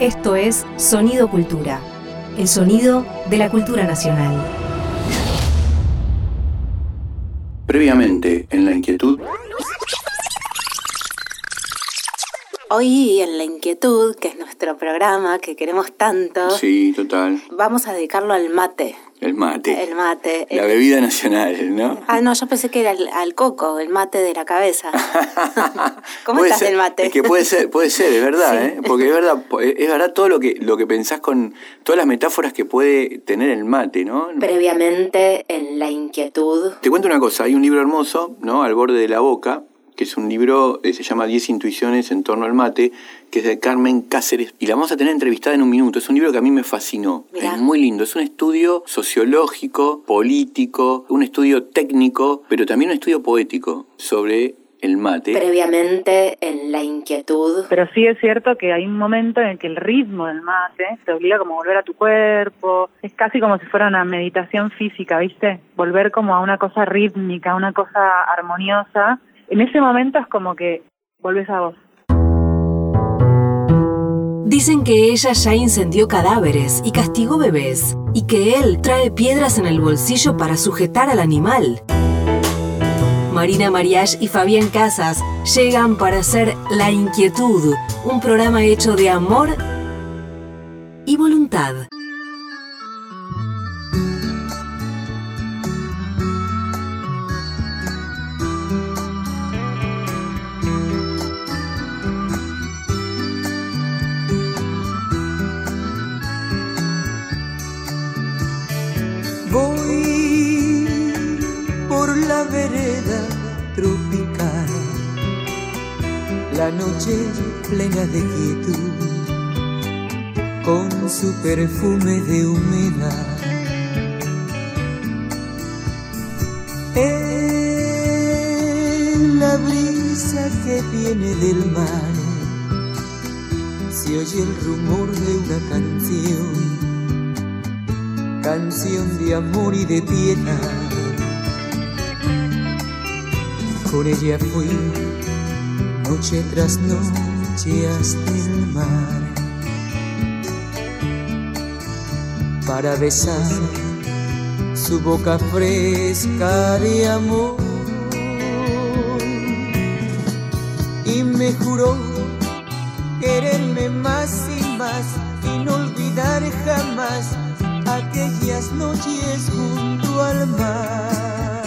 Esto es Sonido Cultura, el sonido de la cultura nacional. Previamente, en la inquietud. Hoy en La Inquietud, que es nuestro programa que queremos tanto, Sí, total. vamos a dedicarlo al mate. El mate. El mate. La El- bebida nacional, ¿no? Ah, no, yo pensé que era el- al coco, el mate de la cabeza. ¿Cómo estás ser, el mate? Es que puede ser, puede ser, es verdad, Sí. ¿eh? Porque es verdad, es verdad todo lo que, lo que pensás con todas las metáforas que puede tener el mate, ¿no? Previamente en La Inquietud. Te cuento una cosa, hay un libro hermoso, ¿no? Al borde de la boca, que es un libro, eh, se llama 10 intuiciones en torno al mate, que es de Carmen Cáceres, y la vamos a tener entrevistada en un minuto. Es un libro que a mí me fascinó. Mirá. Es muy lindo, es un estudio sociológico, político, un estudio técnico, pero también un estudio poético sobre el mate. Previamente en La Inquietud. Pero sí es cierto que hay un momento en el que el ritmo del mate te obliga como a volver a tu cuerpo. Es casi como si fuera una meditación física, ¿viste? Volver como a una cosa rítmica, una cosa armoniosa. En ese momento es como que volvés a vos. Dicen que ella ya incendió cadáveres y castigó bebés, y que él trae piedras en el bolsillo para sujetar al animal. Marina Mariach y Fabián Casas llegan para hacer La Inquietud, un programa hecho de amor y voluntad. La noche plena de quietud, con su perfume de humedad. En la brisa que viene del mar, se oye el rumor de una canción canción de amor y de piedad. Con ella fui noche tras noche hasta el mar para besar su boca fresca de amor y me juró quererme más y más y no olvidar jamás aquellas noches junto al mar.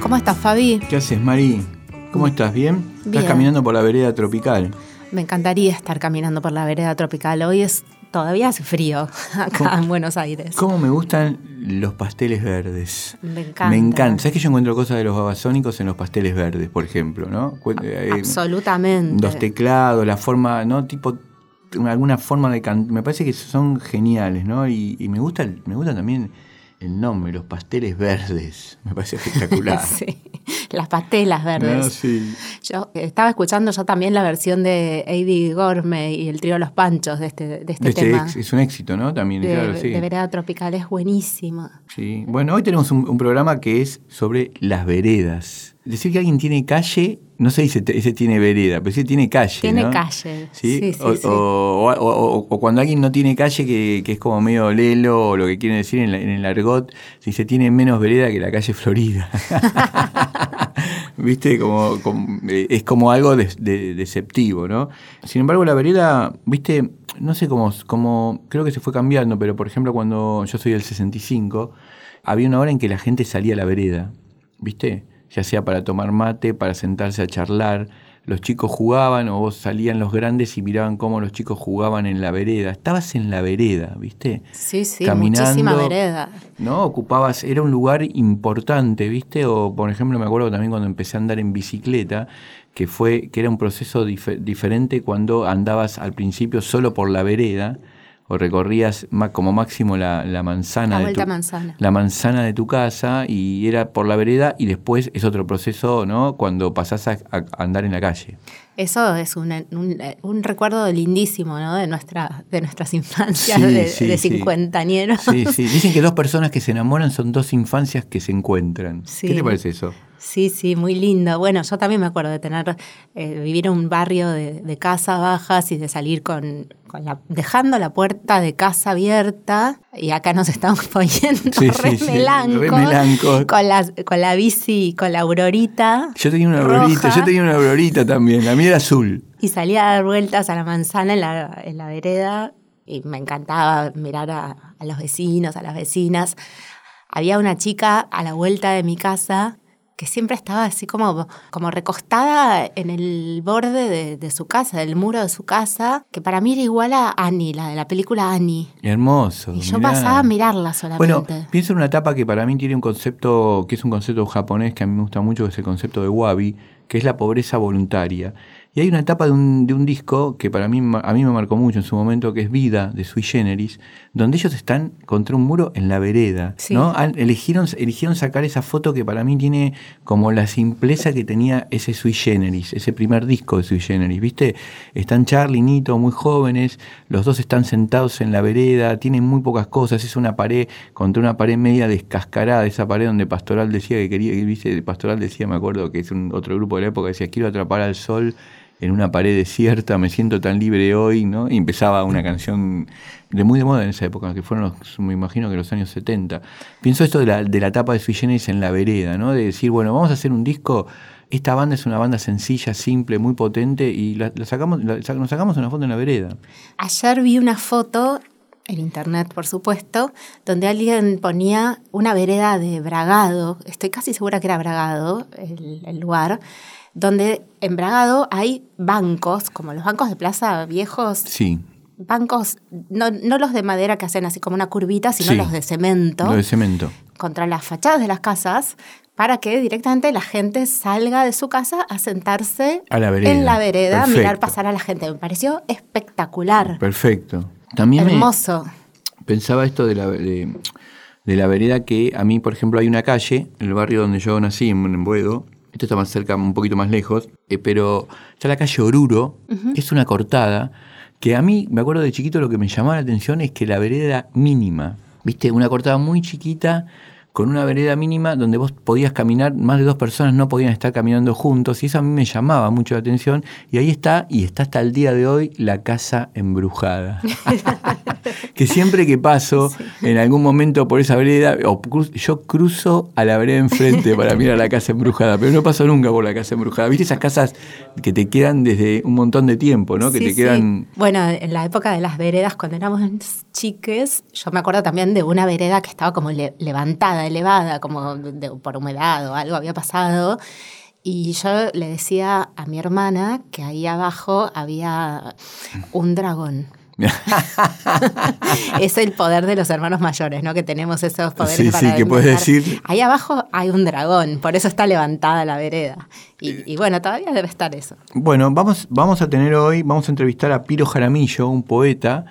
¿Cómo estás, Fabi? ¿Qué haces, Mari? ¿Cómo estás? ¿Bien? Estás caminando por la vereda tropical. Me encantaría estar caminando por la vereda tropical. Hoy es todavía hace frío acá en Buenos Aires. ¿Cómo me gustan los pasteles verdes? Me encanta. Me encanta. ¿Sabes que yo encuentro cosas de los babasónicos en los pasteles verdes, por ejemplo, ¿no? Cu- eh, Absolutamente. Los teclados, la forma, ¿no? Tipo, una- alguna forma de cantar. Me parece que son geniales, ¿no? Y, y me, gusta me gusta también el nombre, los pasteles verdes. Me parece espectacular. sí, las pastelas verdes. No, sí. Yo estaba escuchando yo también la versión de Eddie Gorme y el trío Los Panchos de este, de este Este tema. ex- es un éxito, ¿no? También, de, claro, sí. de Vereda Tropical es buenísima. Sí. Bueno, hoy tenemos un, un programa que es sobre las veredas. Decir que alguien tiene calle, no se dice ese tiene vereda, pero sí tiene calle. Tiene ¿no? calle. ¿Sí? Sí, sí, o, sí. o- o- o- o cuando alguien no tiene calle, que, que es como medio lelo, o lo que quieren decir en, la- en el argot, se dice tiene menos vereda que la calle Florida. ¿Viste? Como, como- eh, es como algo de- de- deceptivo, ¿no? Sin embargo, la vereda, ¿viste? No sé cómo, cómo, creo que se fue cambiando, pero por ejemplo, cuando yo soy del 65, había una hora en que la gente salía a la vereda, ¿viste? Ya sea para tomar mate, para sentarse a charlar. Los chicos jugaban o vos salían los grandes y miraban cómo los chicos jugaban en la vereda. Estabas en la vereda, ¿viste? Sí, sí, Caminando. muchísima vereda. ¿no? Ocupabas, era un lugar importante, ¿viste? O por ejemplo me acuerdo también cuando empecé a andar en bicicleta, que fue, que era un proceso dife- diferente cuando andabas al principio solo por la vereda, o recorrías como máximo la, la manzana La de tu, manzana. la manzana de tu casa y era por la vereda y después es otro proceso, ¿no? Cuando pasás a, a andar en la calle. Eso es un, un, un recuerdo lindísimo, ¿no? De, nuestra, de nuestras infancias Sí, de, sí, de cincuentañeros. Sí, sí. Dicen que dos personas que se enamoran son dos infancias que se encuentran. ¿Qué te parece eso? Sí, sí, muy lindo. Bueno, yo también me acuerdo de tener, eh, vivir en un barrio de, de casas bajas y de salir con, con la, dejando la puerta de casa abierta. Y acá nos estamos poniendo Sí, re sí, melancos, re melancos. Con, la, con la bici, con la aurorita. Yo tenía una aurorita, yo tenía una aurorita también, la mía era azul. Y salía a dar vueltas a la manzana en la, en la vereda y me encantaba mirar a, a los vecinos, a las vecinas. Había una chica a la vuelta de mi casa que siempre estaba así como, como recostada en el borde de, de su casa, del muro de su casa, que para mí era igual a Annie, la de la película Annie. Hermoso. Y yo mirá. pasaba a mirarla solamente. Bueno, pienso en una etapa que para mí tiene un concepto, que es un concepto japonés que a mí me gusta mucho, que es el concepto de wabi, que es la pobreza voluntaria. Y hay una etapa de un, de un disco que para mí, a mí me marcó mucho en su momento, que es Vida, de Sui Generis, donde ellos están contra un muro en la vereda. Sí. ¿no? Eligieron, eligieron sacar esa foto que para mí tiene como la simpleza que tenía ese Sui Generis, ese primer disco de Sui Generis. ¿Viste? Están Charlie y Nito, muy jóvenes, los dos están sentados en la vereda, tienen muy pocas cosas, es una pared contra una pared media descascarada, esa pared donde Pastoral decía que quería, ¿viste? Pastoral decía, me acuerdo que es un otro grupo de la época, decía, quiero atrapar al sol en una pared desierta, me siento tan libre hoy, ¿no? Y empezaba una canción de muy de moda en esa época, que fueron los, me imagino que los años 70. Pienso esto de la, de la etapa de Sui en la vereda, ¿no? De decir, bueno, vamos a hacer un disco, esta banda es una banda sencilla, simple, muy potente, y la, sacamos, nos sacamos una foto en la vereda. Ayer vi una foto, en internet por supuesto, donde alguien ponía una vereda de Bragado, estoy casi segura que era Bragado el, el lugar, donde en Bragado hay bancos, como los bancos de plaza viejos, Sí, bancos, no, no los de madera que hacen así como una curvita, sino Sí. los de cemento, lo de cemento. contra las fachadas de las casas, para que directamente la gente salga de su casa a sentarse A la vereda. en la vereda, a mirar Perfecto. pasar a la gente. Me pareció espectacular. Perfecto. También me- Hermoso. pensaba esto de la, de, de la vereda que a mí, por ejemplo, hay una calle, en el barrio donde yo nací, en, en Boedo, esto está más cerca, un poquito más lejos, eh, pero está la calle Oruro, es una cortada, que a mí, me acuerdo de chiquito, lo que me llamaba la atención es que la vereda era mínima, viste, una cortada muy chiquita, con una vereda mínima donde vos podías caminar, más de dos personas no podían estar caminando juntos, y eso a mí me llamaba mucho la atención, y ahí está, y está hasta el día de hoy, la casa embrujada. que siempre que paso en algún momento por esa vereda, o cru- yo cruzo a la vereda enfrente para mirar la casa embrujada, pero no paso nunca por la casa embrujada. ¿Viste esas casas que te quedan desde un montón de tiempo, ¿no? Que Sí, te sí. quedan... Bueno, en la época de las veredas, cuando éramos chiques, yo me acuerdo también de una vereda que estaba como le- levantada, elevada, como de- por humedad o algo había pasado. Y yo le decía a mi hermana que ahí abajo había un dragón. es el poder de los hermanos mayores, ¿no? Que tenemos esos poderes Sí, para sí, que puedes decir- Ahí abajo hay un dragón, por eso está levantada la vereda. Y, y bueno, todavía debe estar eso. Bueno, vamos, vamos a tener hoy, vamos a entrevistar a Piro Jaramillo, un poeta,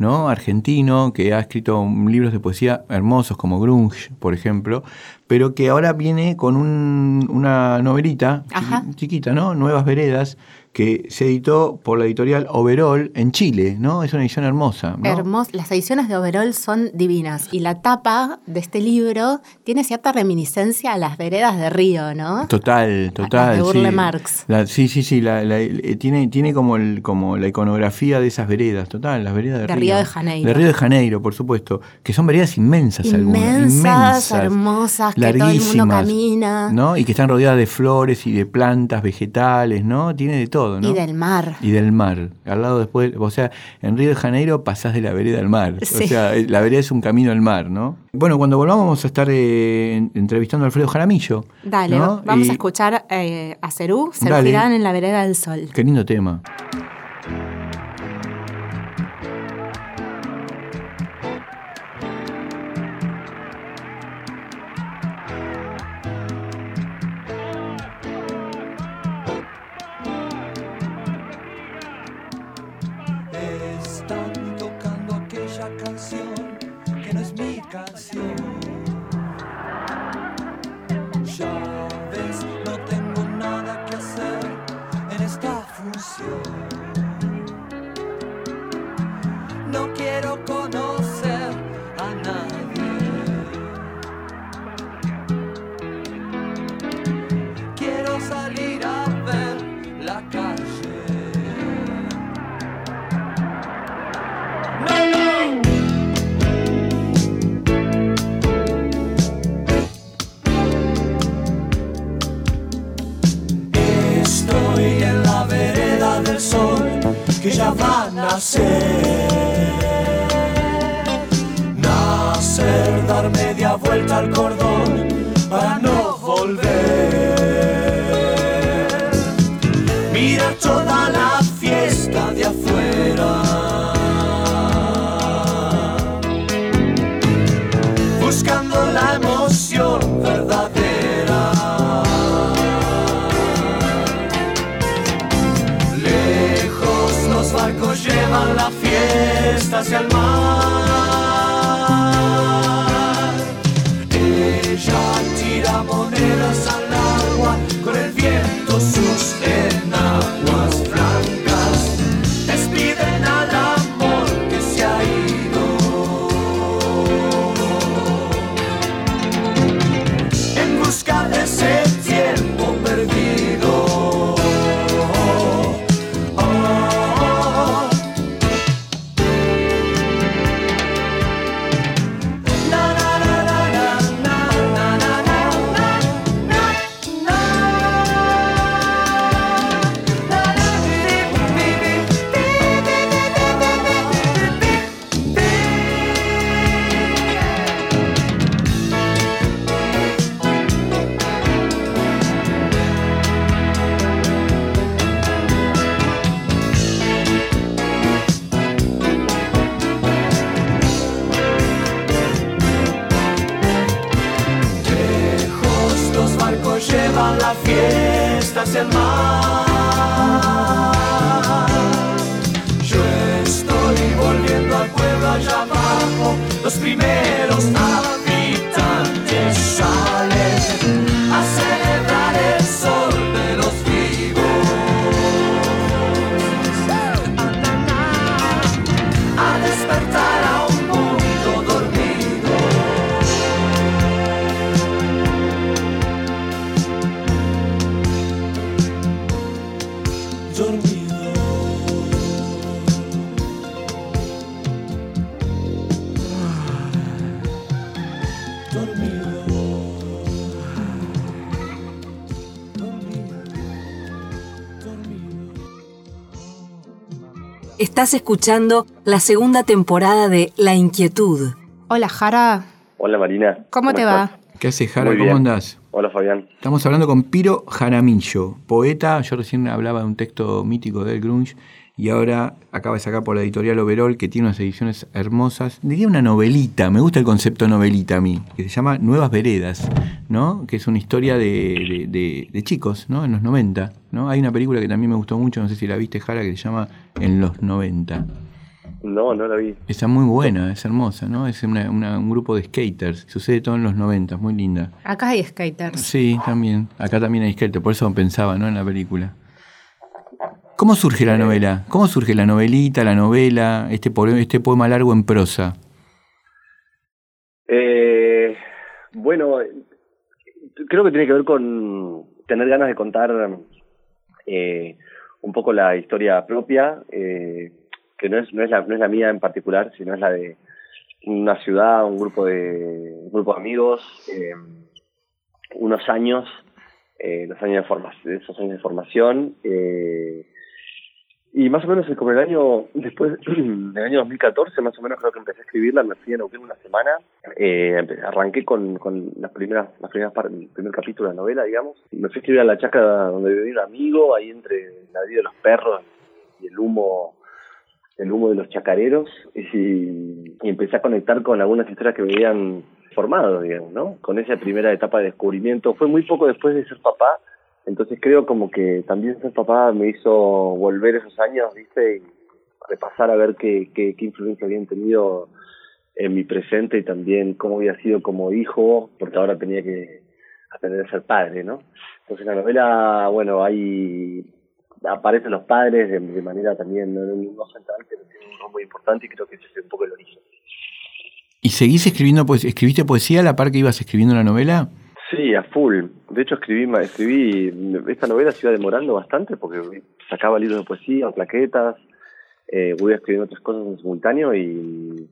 ¿no? argentino, que ha escrito libros de poesía hermosos como Grunge, por ejemplo, pero que ahora viene con un- una novelita Ajá. chiquita, ¿no? Nuevas Veredas, que se editó por la editorial Overall en Chile, ¿no? Es una edición hermosa, ¿no? Hermos- Las ediciones de Overall son divinas y la tapa de este libro tiene cierta reminiscencia a las veredas de Río, ¿no? Total, total. De Burle sí. Marx. La- sí, sí, sí. la- la- eh, tiene tiene como, el, como la iconografía de esas veredas, total, las veredas de, De Río de Janeiro. De Río de Janeiro, por supuesto. Que son veredas inmensas algunas. Inmensas, Inmensas. hermosas, que todo el mundo camina. ¿no? Y que están rodeadas de flores y de plantas, vegetales, ¿no? Tiene de todo, ¿no? Y del mar. Y del mar. Al lado después, o sea, en Río de Janeiro pasás de la vereda al mar. Sí. O sea, eh, la vereda es un camino al mar, ¿no? Bueno, cuando volvamos vamos a estar eh, en- entrevistando a Alfredo Jaramillo. Dale, ¿no? vamos Y- a escuchar eh, a Cerú, giran en la vereda del sol. Qué lindo tema. quiero conocer a nadie. Quiero salir a ver la calle. Estoy en la vereda del sol que ya va a nacer. Vuelta al cordón para no volver. Mira toda la fiesta de afuera. Buscando la emoción verdadera. Lejos los barcos llevan la fiesta hacia el Estás escuchando la segunda temporada de La Inquietud. Hola, Jara. Hola Marina. ¿Cómo te va? ¿Qué haces, Jara? Muy ¿Cómo bien. andás? Hola Fabián. Estamos hablando con Piro Jaramillo, poeta. Yo recién hablaba de un texto mítico del Grunge y ahora acaba de sacar por la editorial Overol, que tiene unas ediciones hermosas. Diría una novelita, me gusta el concepto novelita a mí, que se llama Nuevas Veredas, ¿no? Que es una historia de, de- de- de chicos, ¿no? En los 90, ¿no? Hay una película que también me gustó mucho, no sé si la viste, Jara, que se llama En los 90. No, no la vi. Está muy buena, es hermosa, ¿no? Es una- una- un grupo de skaters. Sucede todo en los 90, muy linda. Acá hay skaters. Sí, también. Acá también hay skater, por eso pensaba, ¿no? En la película. ¿Cómo surge la novela? ¿Cómo surge la novelita, la novela, este, este poema largo en prosa? Eh, bueno, eh, creo que tiene que ver con tener ganas de contar eh, un poco la historia propia, eh, que no es, no, es la, no es la mía en particular, sino es la de una ciudad, un grupo de, un grupo de amigos, eh, unos años, eh, los años de formación, esos años de formación, eh, y más o menos como el año, después del año 2014, más o menos creo que empecé a escribirla, me fui a Neuquén una semana, eh, arranqué con, con las primeras, las primeras el primer capítulo de la novela, digamos, me fui a escribir a la chacra donde vivía un amigo, ahí entre el ladrido de los perros y el humo el humo de los chacareros y, y empecé a conectar con algunas historias que me habían formado, digamos, ¿no? Con esa primera etapa de descubrimiento. Fue muy poco después de ser papá, entonces creo como que también ser papá me hizo volver esos años, ¿viste? Y repasar a ver qué, qué, influencia habían tenido en mi presente y también cómo había sido como hijo, porque ahora tenía que aprender a ser padre, ¿no? Entonces en la novela, bueno, hay aparecen los padres de, manera también no, no central, pero tiene un rol muy importante y creo que ese es un poco el origen. ¿Y seguís escribiendo, pues, escribiste poesía a la par que ibas escribiendo la novela? Sí, a full. De hecho, escribí, escribí esta novela se iba demorando bastante porque sacaba libros de poesía, plaquetas, eh, voy escribiendo otras cosas en simultáneo y,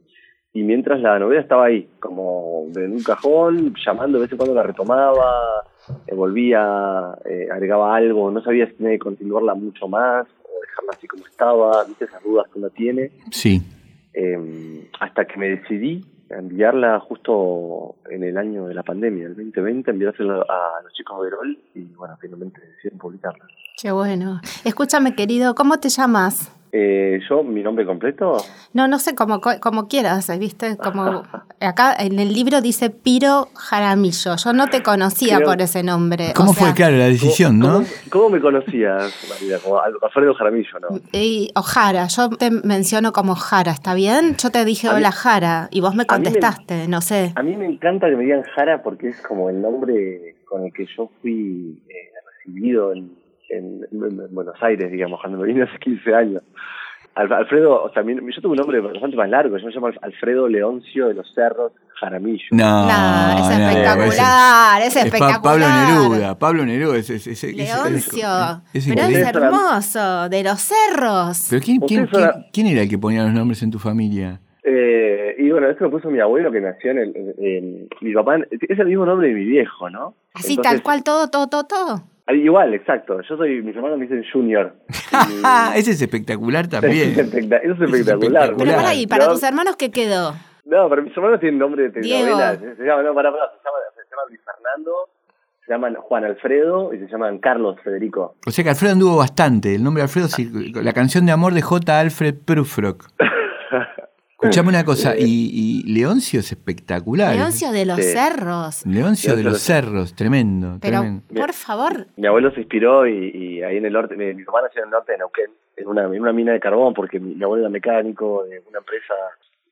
y mientras la novela estaba ahí, como en un cajón, llamando de vez en cuando la retomaba, eh, volvía, eh, agregaba algo, no sabía si tenía que continuarla mucho más o dejarla así como estaba, viste esas dudas que uno tiene, Sí. eh, hasta que me decidí enviarla justo en el año de la pandemia, el 2020, enviársela a los chicos de Verol y bueno, finalmente decidieron publicarla. Qué bueno. Escúchame, querido, ¿cómo te llamas? Eh, yo, mi nombre completo, No, no sé, como, como quieras, ¿viste? Como acá en el libro dice Piro Jaramillo. Yo no te conocía Creo- por ese nombre. ¿Cómo o sea, fue, claro, la decisión, ¿Cómo, no? cómo me conocías, María? Como Al- Alfredo Jaramillo, ¿no? Y, o Jara, yo te menciono como Jara, ¿está bien? Yo te dije mí- hola Jara y vos me contestaste, no sé. A mí me encanta que me digan Jara porque es como el nombre con el que yo fui eh, recibido en, en- en Buenos Aires, digamos, cuando me vine hace 15 años. Al- Alfredo, o sea, yo tuve un nombre bastante más largo, yo me llamo Alfredo Leoncio de los Cerros Jaramillo. No, No, es no, espectacular, es ese- es Pa- espectacular. Pablo Neruda, Pablo Neruda, es, es, es- es- Leoncio, es pero es hermoso, de los cerros. Pero ¿quién, quién, Ustedes son- quién- quién era el que ponía los nombres en tu familia? Eh, y bueno, esto lo puso mi abuelo que nació en el... en- en- mi papá, es el mismo nombre de mi viejo, ¿no? Así Entonces, tal cual, todo, todo, todo, todo. Ah, Igual, exacto. Yo soy, mis hermanos me dicen Junior. Y- Ah, ese es espectacular es también. eso es espectacular. espectacular. Pero para ahí, para No, tus hermanos, ¿qué quedó? No, pero mis hermanos tienen nombre de Diego. telenovela. Se, se llama, no, pará, pará, se llama, se llama Luis Fernando, se llaman Juan Alfredo y se llaman Carlos Federico. O sea que Alfredo anduvo bastante. El nombre de Alfredo, sí, la canción de amor de J. Alfred Prufrock. Escuchame una cosa, y, y Leoncio es espectacular. Leoncio de los Sí. cerros. Leoncio de los Cerros, tremendo, Pero, tremendo. por favor, Mi abuelo se inspiró y, y ahí en el norte, mi, mi papá nació en el norte de Neuquén, en una, en una mina de carbón, porque mi, mi abuelo era mecánico de una empresa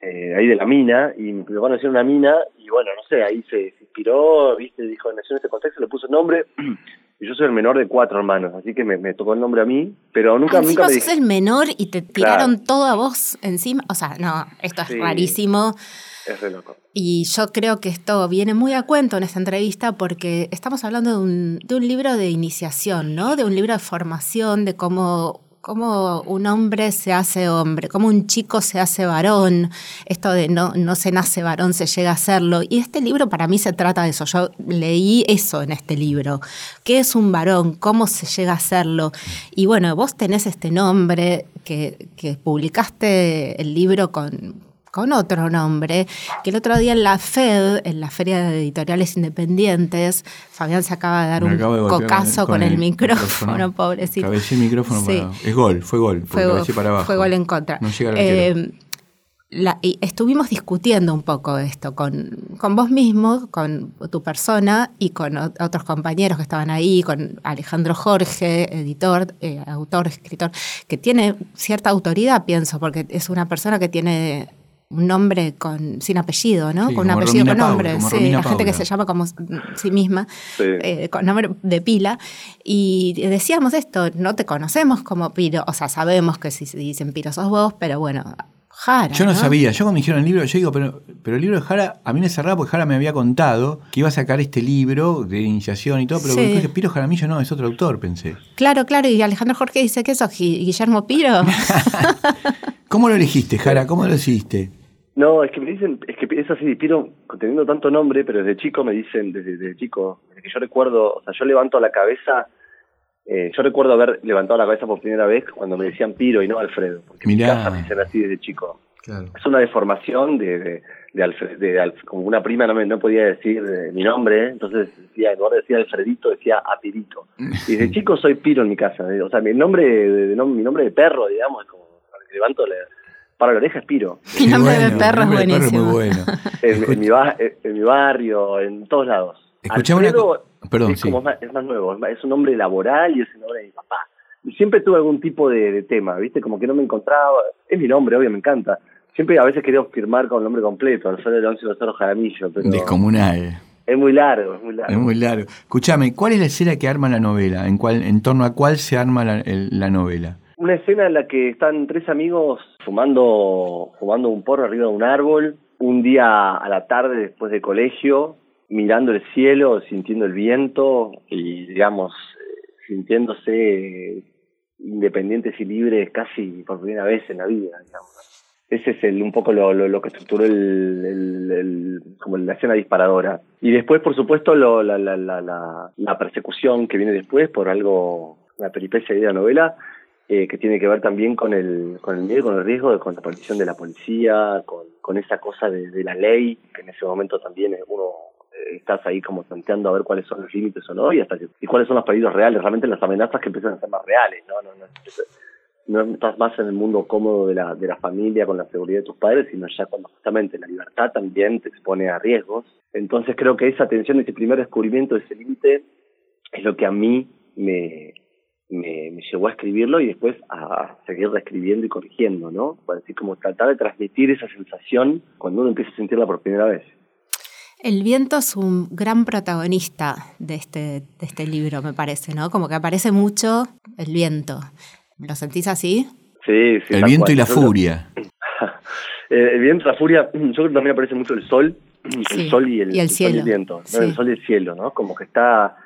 eh, ahí de la mina, y mi papá nació en una mina, y bueno, no sé, ahí se, se inspiró, viste, dijo, nació en este contexto, le puso el nombre, yo soy el menor de cuatro hermanos, así que me, me tocó el nombre a mí, pero nunca, encima nunca me sos el menor y te tiraron Claro. todo a vos encima. O sea, no, esto es Sí. rarísimo. Es re loco. Y yo creo que esto viene muy a cuento en esta entrevista porque estamos hablando de un, de un libro de iniciación, ¿no? De un libro de formación, de cómo, cómo un hombre se hace hombre, cómo un chico se hace varón, esto de no, no se nace varón, se llega a serlo. Y este libro para mí se trata de eso. Yo leí eso en este libro. ¿Qué es un varón? ¿Cómo se llega a serlo? Y bueno, vos tenés este nombre que, que publicaste el libro con con otro nombre, que el otro día en la FED, en la Feria de Editoriales Independientes, Fabián se acaba de dar Me un acabo de golpear cocazo con, el, micrófono, pobrecito. Cabecé el micrófono Sí. para... Es gol, fue gol. Fue, cabecé para abajo. fue gol en contra. No llega Eh, la- y estuvimos discutiendo un poco esto con, con vos mismo, con tu persona y con otros compañeros que estaban ahí, con Alejandro Jorge, editor, eh, autor, escritor, que tiene cierta autoridad, pienso, porque es una persona que tiene un nombre con sin apellido, ¿no? Sí, con un apellido Romina con nombre. sí, la gente que se llama como s- sí misma, Sí. eh, con nombre de pila. Y decíamos esto, no te conocemos como Piro, o sea, sabemos que si se dicen Piro sos vos, pero bueno, Jara. Yo no, sabía, yo cuando me dijeron el libro, yo digo, pero, pero el libro de Jara, a mí me cerraba porque Jara me había contado que iba a sacar este libro de iniciación y todo, pero Sí. dije, Piro Jaramillo no, es otro autor, pensé. Claro, claro, y Alejandro Jorge dice que sos Gui- Guillermo Piro. ¿Cómo lo elegiste, Jara? ¿Cómo lo decidiste? No, es que me dicen, es que es así, Piro, teniendo tanto nombre, pero desde chico me dicen, desde, desde chico, desde que yo recuerdo, o sea, yo levanto la cabeza, eh, yo recuerdo haber levantado la cabeza por primera vez cuando me decían Piro y no Alfredo, porque en mi Mirá. casa me dicen así desde chico. Claro. Es una deformación de, de, de, Alfred- de Alf- como una prima no me no podía decir eh, mi nombre, entonces decía, en lugar de decir Alfredito, decía Apirito. Y desde chico soy Piro en mi casa, eh, o sea, mi nombre de, de- mi nombre de perro, digamos, es como, levanto, le, para la oreja es Piro. Mi nombre de perro es buenísimo. muy bueno. En, en mi ba- en mi barrio, en todos lados. Escuchame una Alfredo Perdón, es, sí. como más, es más nuevo, es, más- es un nombre laboral y es el nombre de mi papá. Y siempre tuve algún tipo de, de tema, ¿viste? Como que no me encontraba. Es mi nombre, obvio, me encanta. Siempre a veces quería firmar con el nombre completo, Alfredo Leoncio Lozano Jaramillo, pero Descomunal. es muy largo, es muy largo. Es muy largo. Escúchame, ¿cuál es la escena que arma la novela? ¿En, cuál, en torno a cuál se arma la, el- la novela? Una escena en la que están tres amigos fumando, fumando un porro arriba de un árbol, un día a la tarde después del colegio, mirando el cielo, sintiendo el viento y, digamos, sintiéndose independientes y libres casi por primera vez en la vida, digamos. Ese es el, un poco lo, lo, que estructuró el, como la escena disparadora. Y después, por supuesto, lo- la, la, la, la, persecución que viene después por algo, una peripecia de la novela, eh, que tiene que ver también con el, con el miedo, con el riesgo, con la aparición de la policía, con, con esa cosa de, de la ley, que en ese momento también uno estás ahí como planteando a ver cuáles son los límites o no, y hasta que, y cuáles son los peligros reales, realmente las amenazas que empiezan a ser más reales, ¿no? No, no, no estás más en el mundo cómodo de la, de la familia con la seguridad de tus padres, sino ya cuando justamente la libertad también te expone a riesgos. Entonces creo que esa tensión, ese primer descubrimiento de ese límite, es lo que a mí me, me, me llevó a escribirlo y después a seguir reescribiendo y corrigiendo, ¿no? Para decir, como tratar de transmitir esa sensación cuando uno empieza a sentirla por primera vez. El viento es un gran protagonista de este, de este libro, me parece, ¿no? Como que aparece mucho el viento. ¿Lo sentís así? Sí, sí. El viento cual. y la Yo furia. Eh, el viento, la furia, yo creo que también aparece mucho el sol, Sí, el sol y el, y el sol cielo. viento, el sol y el cielo, ¿no? Como que está,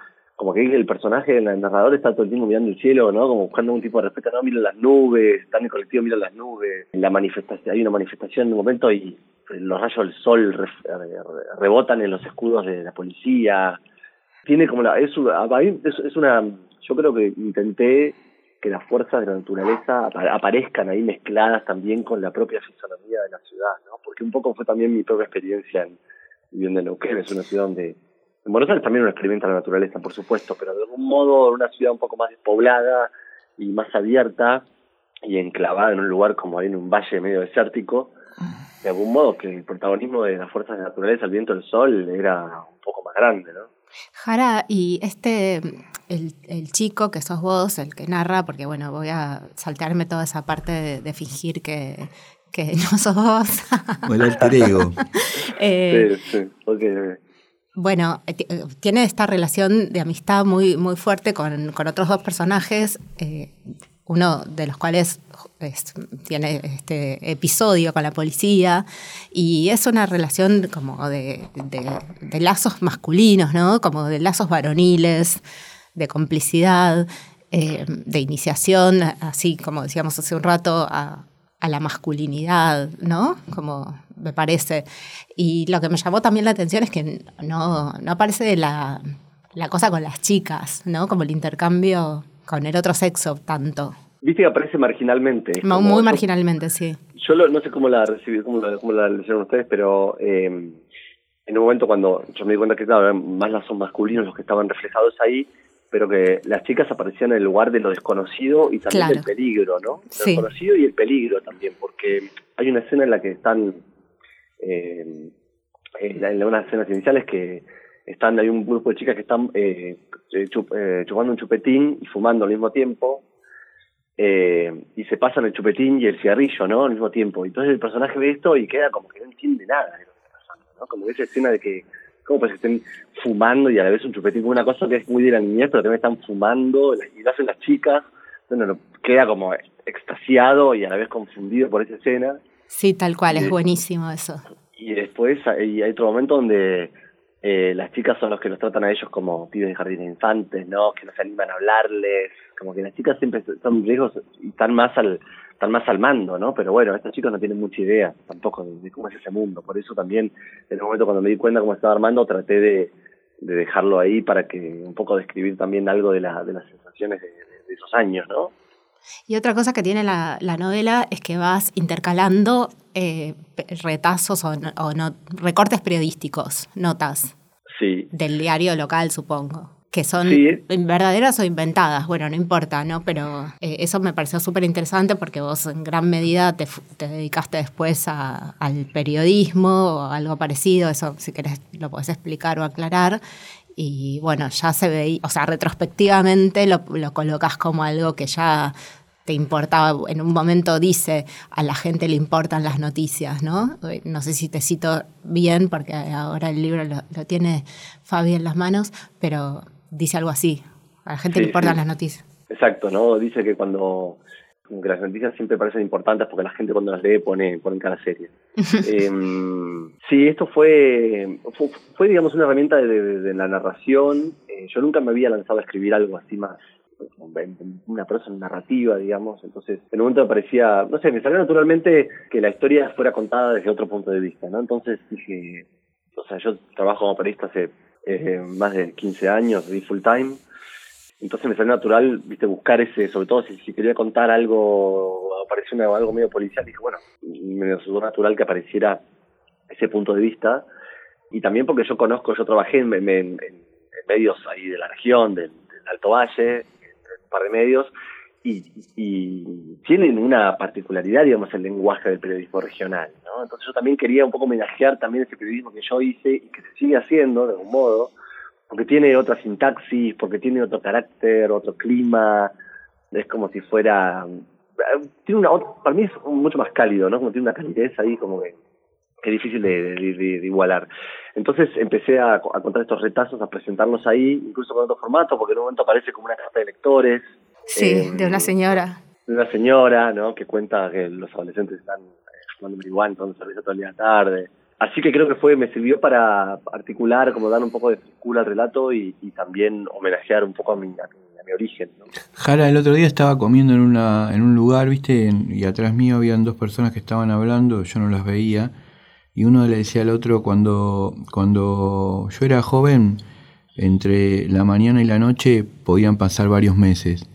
como que el personaje, el narrador está todo el tiempo mirando el cielo, ¿no? Como buscando un tipo de respeto, no, mira las nubes, está en el colectivo, mira las nubes, la manifestación, hay una manifestación en un momento y los rayos del sol re- re- rebotan en los escudos de la policía, tiene como la, es, es, una, yo creo que intenté que las fuerzas de la naturaleza apa- aparezcan ahí mezcladas también con la propia fisonomía de la ciudad, ¿no? Porque un poco fue también mi propia experiencia en, viviendo en Neuquén, es una ciudad donde, en Buenos Aires también uno experimenta la naturaleza, por supuesto, pero de algún modo una ciudad un poco más despoblada y más abierta y enclavada en un lugar como ahí en un valle medio desértico, de algún modo que el protagonismo de las fuerzas de la naturaleza, el viento, el sol, era un poco más grande, ¿no? Jara, y este, el, el chico que sos vos, el que narra, porque bueno, voy a saltearme toda esa parte de, de fingir que, que no sos vos. O el alter ego. Eh, Sí, sí, porque Bueno, eh, eh, tiene esta relación de amistad muy, muy fuerte con, con otros dos personajes, eh, uno de los cuales es- tiene este episodio con la policía, y es una relación como de, de- lazos masculinos, ¿no? Como de lazos varoniles, de complicidad, de iniciación, así como decíamos hace un rato, a la masculinidad, ¿no? Como me parece. Y lo que me llamó también la atención es que no, no aparece la, la cosa con las chicas, ¿no? Como el intercambio con el otro sexo tanto. viste que aparece marginalmente. como- Muy yo- marginalmente, sí. Yo lo- no sé cómo la recibí, cómo la, cómo la leyeron ustedes, pero eh, en un momento cuando yo me di cuenta que claro, eran más lazos masculinos los que estaban reflejados ahí, pero que las chicas aparecían en el lugar de lo desconocido y también Claro. del peligro, ¿no? Lo Sí. desconocido y el peligro también, porque hay una escena en la que están, eh, en, la- en unas escenas iniciales que están, hay un grupo de chicas que están eh, eh, chup- eh, chupando un chupetín y fumando al mismo tiempo, eh, y se pasan el chupetín y el cigarrillo, ¿no? Al mismo tiempo. Entonces el personaje ve esto y queda como que no entiende nada de lo que está pasando, ¿no? Como esa escena de que, como pues estén fumando y a la vez un chupetín, como una cosa que es muy de la niñez, pero también están fumando y lo hacen las chicas. Entonces no, queda como extasiado y a la vez confundido por esa escena. Sí, tal cual, es Sí. buenísimo eso. Y después hay, hay otro momento donde eh, las chicas son los que los tratan a ellos como pibes de jardín de infantes, ¿no? Que no se animan a hablarles, como que las chicas siempre están lejos y están más al están más al mando, ¿no? Pero bueno, estos chicos no tienen mucha idea tampoco de, de cómo es ese mundo. Por eso también, en el momento cuando me di cuenta cómo estaba armando, traté de, de dejarlo ahí para que un poco describir también algo de, la, de las sensaciones de, de- esos años, ¿no? Y otra cosa que tiene la, la novela es que vas intercalando eh, retazos o, no- o no- recortes periodísticos, notas Sí, del diario local, supongo. Que son Sí. verdaderas o inventadas, bueno, no importa, ¿no? Pero eh, eso me pareció súper interesante porque vos en gran medida te, te dedicaste después a- al periodismo o algo parecido, eso si querés lo podés explicar o aclarar. Y bueno, ya se veía, o sea, retrospectivamente lo, lo colocas como algo que ya te importaba, en un momento dice, a la gente le importan las noticias, ¿no? Eh, No sé si te cito bien, porque ahora el libro lo, lo tiene Fabi en las manos, pero dice algo así, a la gente Sí, le importan sí. las noticias. Exacto, ¿no? Dice que cuando como que las noticias siempre parecen importantes porque la gente cuando las lee pone, pone cara seria. Em, sí, esto fue, fue, fue, digamos, una herramienta de, de- de la narración. Eh, yo nunca me había lanzado a escribir algo así más, una prosa narrativa, digamos. Entonces, en un momento me parecía, no sé, me salió naturalmente que la historia fuera contada desde otro punto de vista, ¿no? Entonces dije, o sea, yo trabajo como periodista hace eh, más de 15 años, di full time. Entonces me salió natural, viste, buscar ese, sobre todo si, quería contar algo, apareció una- algo medio policial, dije, bueno, me resultó natural que apareciera ese punto de vista. Y también porque yo conozco, yo trabajé en, en- en- en medios ahí de la región, del, del Alto Valle, en un par de medios, y, y tienen una particularidad, digamos, el lenguaje del periodismo regional, ¿no? Entonces yo también quería un poco homenajear también ese periodismo que yo hice y que se sigue haciendo de algún modo, porque tiene otra sintaxis, porque tiene otro carácter, otro clima, es como si fuera, tiene una, para mí es mucho más cálido, ¿no? Como tiene una calidez ahí como que, que difícil de igualar. Entonces empecé a, a contar estos retazos, a presentarlos ahí, incluso con otro formato, porque en un momento aparece como una carta de lectores, Sí, Eh, de una señora. de una señora, ¿no? Que cuenta que los adolescentes están eh, fumando marihuana, tomando cerveza toda la tarde. Así que creo que fue, me sirvió para articular, como dar un poco de frescura al relato y, y también homenajear un poco a mi, a mi, a mi origen, ¿no? Jara, el otro día estaba comiendo en, una, en un lugar, viste, En- y atrás mío habían dos personas que estaban hablando, yo no las veía, y uno le decía al otro, cuando, cuando yo era joven, entre la mañana y la noche podían pasar varios meses.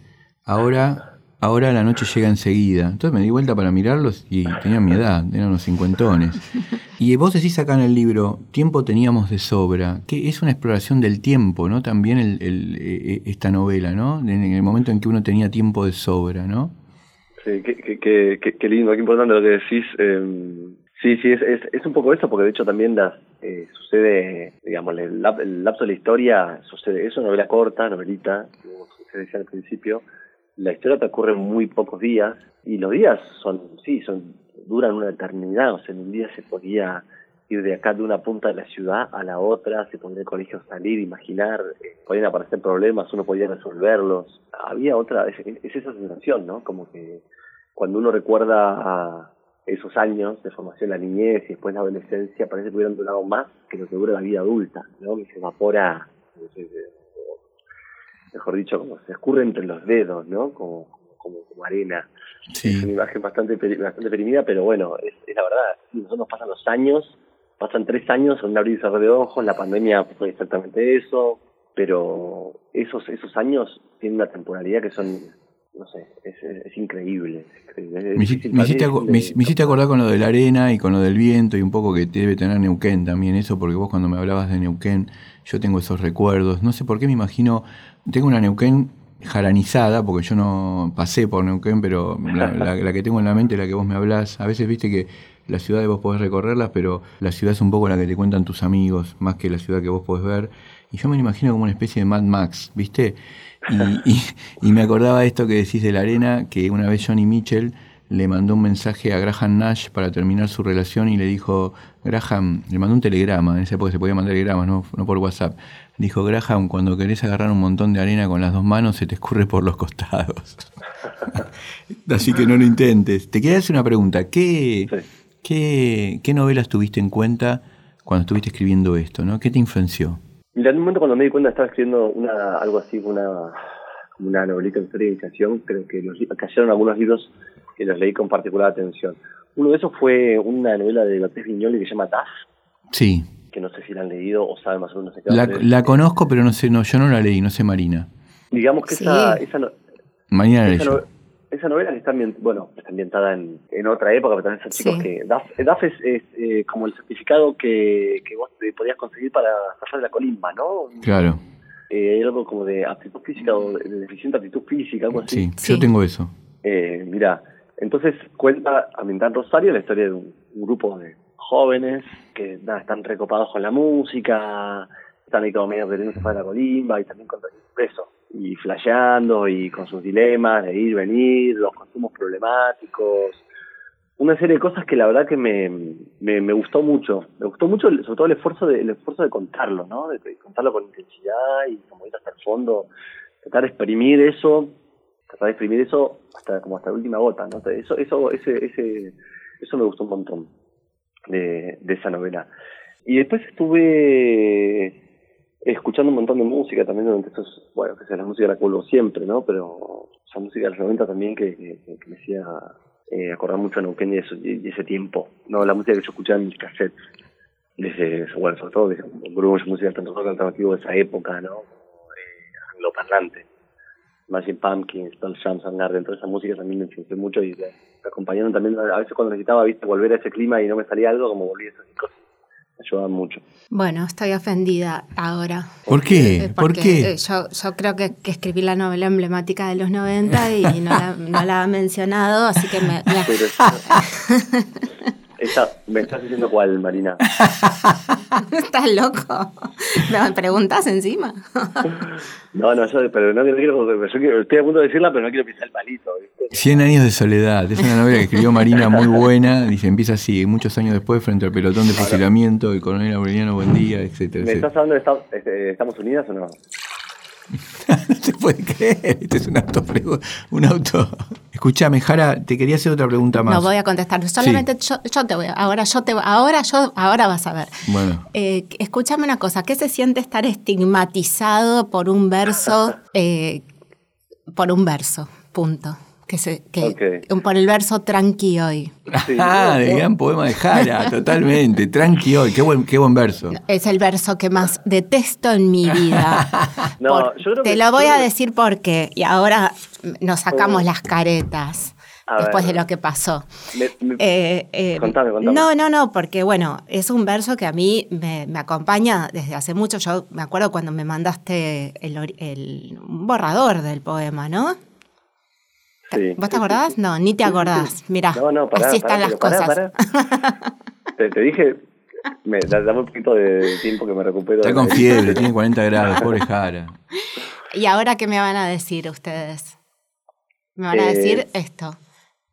Ahora, ahora la noche llega enseguida. Entonces me di vuelta para mirarlos y tenían mi edad, eran unos cincuentones. Y vos decís acá en el libro, tiempo teníamos de sobra, que es una exploración del tiempo, ¿no? También el, el, eh, esta novela, ¿no? En el momento en que uno tenía tiempo de sobra, ¿no? Sí, qué, qué, qué, qué- lindo, qué importante lo que decís. eh, sí, sí, es, un poco eso, porque de hecho también las, eh, sucede, digamos, el, el lapso de la historia, sucede, es una novela corta, novelita, como se decía al principio, la historia transcurre en muy pocos días, y los días son, sí, son duran una eternidad, o sea, en un día se podía ir de acá de una punta de la ciudad a la otra, se podía el colegio salir, imaginar, eh, podían aparecer problemas, uno podía resolverlos. Había otra, es, es esa sensación, ¿no? Como que cuando uno recuerda a esos años de formación, la niñez y después la adolescencia, parece que hubieran durado más que lo que dura la vida adulta, ¿no? Que se evapora, mejor dicho, como se escurre entre los dedos, ¿no? Como, como, como arena. Es una imagen bastante, bastante perimida, pero bueno, es, es la verdad. Sí, nosotros pasan los años, pasan tres años, en un abrir y cerrar de ojos, la pandemia fue exactamente eso, pero esos esos años tienen una temporalidad que son, no sé, es, es, es increíble. es increíble. Es Me, hiciste, aco- me acordar con lo de la arena y con lo del viento y un poco que debe tener Neuquén también eso, porque vos cuando me hablabas de Neuquén, yo tengo esos recuerdos. No sé por qué me imagino, tengo una Neuquén jaranizada, porque yo no pasé por Neuquén, pero la, la- la que tengo en la mente, la que vos me hablás, a veces viste que las ciudades vos podés recorrerlas, pero la ciudad es un poco la que te cuentan tus amigos, más que la ciudad que vos podés ver. Y yo me lo imagino como una especie de Mad Max, ¿viste? Y, y- y me acordaba esto que decís de la arena, que una vez Johnny Mitchell le mandó un mensaje a Graham Nash para terminar su relación y le dijo, Graham, le mandó un telegrama, en esa época se podía mandar telegramas, no, no por WhatsApp. Dijo, Graham, cuando querés agarrar un montón de arena con las dos manos, se te escurre por los costados. Así que no lo intentes. Te quería hacer una pregunta. ¿Qué, Sí. qué, qué novelas tuviste en cuenta cuando estuviste escribiendo esto? ¿no? ¿Qué te influenció? Mira, en un momento cuando me di cuenta estaba escribiendo una, algo así, una, como una novelita de historia de iniciación, creo que los, cayeron algunos libros que los leí con particular atención. Uno de esos fue una novela de Beatriz Viñoli que se llama Taf, Sí, que no sé si la han leído o saben más o menos de qué la, la conozco, pero no sé, no, yo no la leí, no sé Marina. Digamos que Sí. esa, esa, no- Marina la esa, leyó. no- esa novela que está, ambient- bueno, está ambientada en, en otra época, pero también son chicos Sí. que... DAF, DAF es, es, eh, como el certificado que, que vos te podías conseguir para pasar de la colimba, ¿no? Claro, Eh, algo como de aptitud física o de de deficiente aptitud física, algo así. sí, Sí. yo tengo eso. Eh, mira, entonces cuenta ambientada en Rosario la historia de un, un grupo de jóvenes que nada, están recopados con la música, están ahí como medio queriendo para la colimba y también con eso, y flasheando y con sus dilemas de ir, venir, los consumos problemáticos, una serie de cosas que la verdad que me, me, gustó mucho, me gustó mucho sobre todo el esfuerzo de, el esfuerzo de contarlo, ¿no? De, de contarlo con intensidad y como ir hasta el fondo, tratar de exprimir eso tratar de exprimir eso hasta como hasta la última gota, ¿no? Eso, eso, ese, ese, eso me gustó un montón de, de esa novela. Y después estuve escuchando un montón de música también durante esos, bueno, que sea la música la cuelgo siempre, ¿no? Pero esa música de los 90 también que, me hacía eh, acordar mucho a Neuquén y, eso, ese tiempo, ¿no? La música que yo escuchaba en mis cassettes, desde, bueno, sobre todo desde grunge, música tanto rock alternativo de esa época, ¿no? Eh, angloparlante. Imagine Pumpkins, Pearl Jam, Soundgarden, toda esa música también me influenció mucho y me acompañaron también, a veces cuando necesitaba, viste, volver a ese clima y no me salía algo, como volví a esas cosas, ayudaban mucho. Bueno, estoy ofendida ahora. ¿Por qué? Eh, ¿Por porque, qué? eh, yo, yo creo que, que escribí la novela emblemática de los 90 y no la, no la ha mencionado, así que me... me- Pero esa, me estás diciendo cuál, Marina. ¿Estás loco? ¿Me preguntas encima? No, no, yo, pero no, no quiero, yo quiero- estoy a punto de decirla, pero no quiero pisar el palito, ¿viste? 100 años de soledad. Es una novela que escribió Marina muy buena. Dice, empieza así, muchos años después, frente al pelotón de fusilamiento, el coronel Aureliano Buendía, etcétera, ¿Me etcétera. estás hablando de Estados, este, Estamos Unidas o no? no se puede creer. Este es un auto. Un auto. Escúchame, Jara, te quería hacer otra pregunta más. No voy a contestar. Solamente yo, yo te voy ahora yo te ahora yo ahora vas a ver. Bueno. Eh, escúchame una cosa, ¿qué se siente estar estigmatizado por un verso eh, por un verso? Punto. Que se, que, Por el verso tranqui hoy. Sí. Ah, el gran poema de Jara, totalmente. Tranqui hoy, qué buen, qué buen verso. Es el verso que más detesto en mi vida. No, Por- yo creo te que- lo voy yo a decir por qué. Y ahora nos sacamos Oh. las caretas A después ver. de lo que pasó. Me- me- Eh, eh, Contame, contame. No, no, no, porque bueno, es un verso que a mí me, me acompaña desde hace mucho. Yo me acuerdo cuando me mandaste el, el- un borrador del poema, ¿no? Sí, ¿Vos te acordás? sí, sí. No, ni te acordás. Mirá, No, no, pará, así pará, están las cosas. pará. Te, te dije, me, da- dame un poquito de tiempo que me recupero. Está con fiebre, tiene 40 grados, pobre Jara. ¿Y ahora qué me van a decir ustedes? Me van a Eh, decir esto.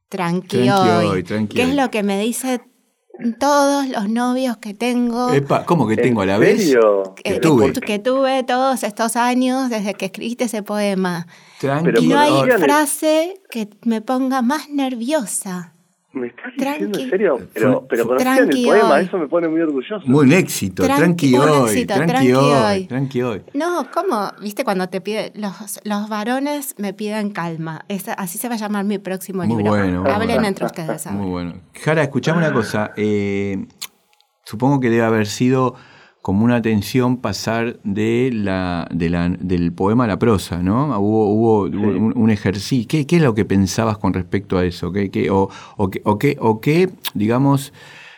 Tranqui, Tranqui hoy. hoy, tranqui ¿Qué hoy. es lo que me dicen todos los novios que tengo? Epa, ¿cómo que ¿En tengo a la vez? serio? que, que tuve. que tuve todos estos años desde que escribiste ese poema. Tranqui no hay frase que me ponga más nerviosa. ¿Me estás diciendo Tranqui. en serio? Pero, pero conocían el poema, hoy. eso me pone muy orgulloso. Muy un éxito, Tranqui, tranqui, un hoy, éxito, tranqui, tranqui hoy, hoy. tranqui hoy. No, ¿cómo? ¿Viste cuando te pide los, los varones me piden calma? Así se va a llamar mi próximo Muy libro. bueno, Hablen bueno. entre ustedes. ahora. Muy bueno. Jara, escuchame una cosa. eh, supongo que debe haber sido como una tensión pasar de la, de la, del poema a la prosa, ¿no? Hubo, hubo un, un ejercicio. ¿Qué, ¿Qué es lo que pensabas con respecto a eso? ¿Qué, qué- o, o, qué, o, qué, o qué, digamos,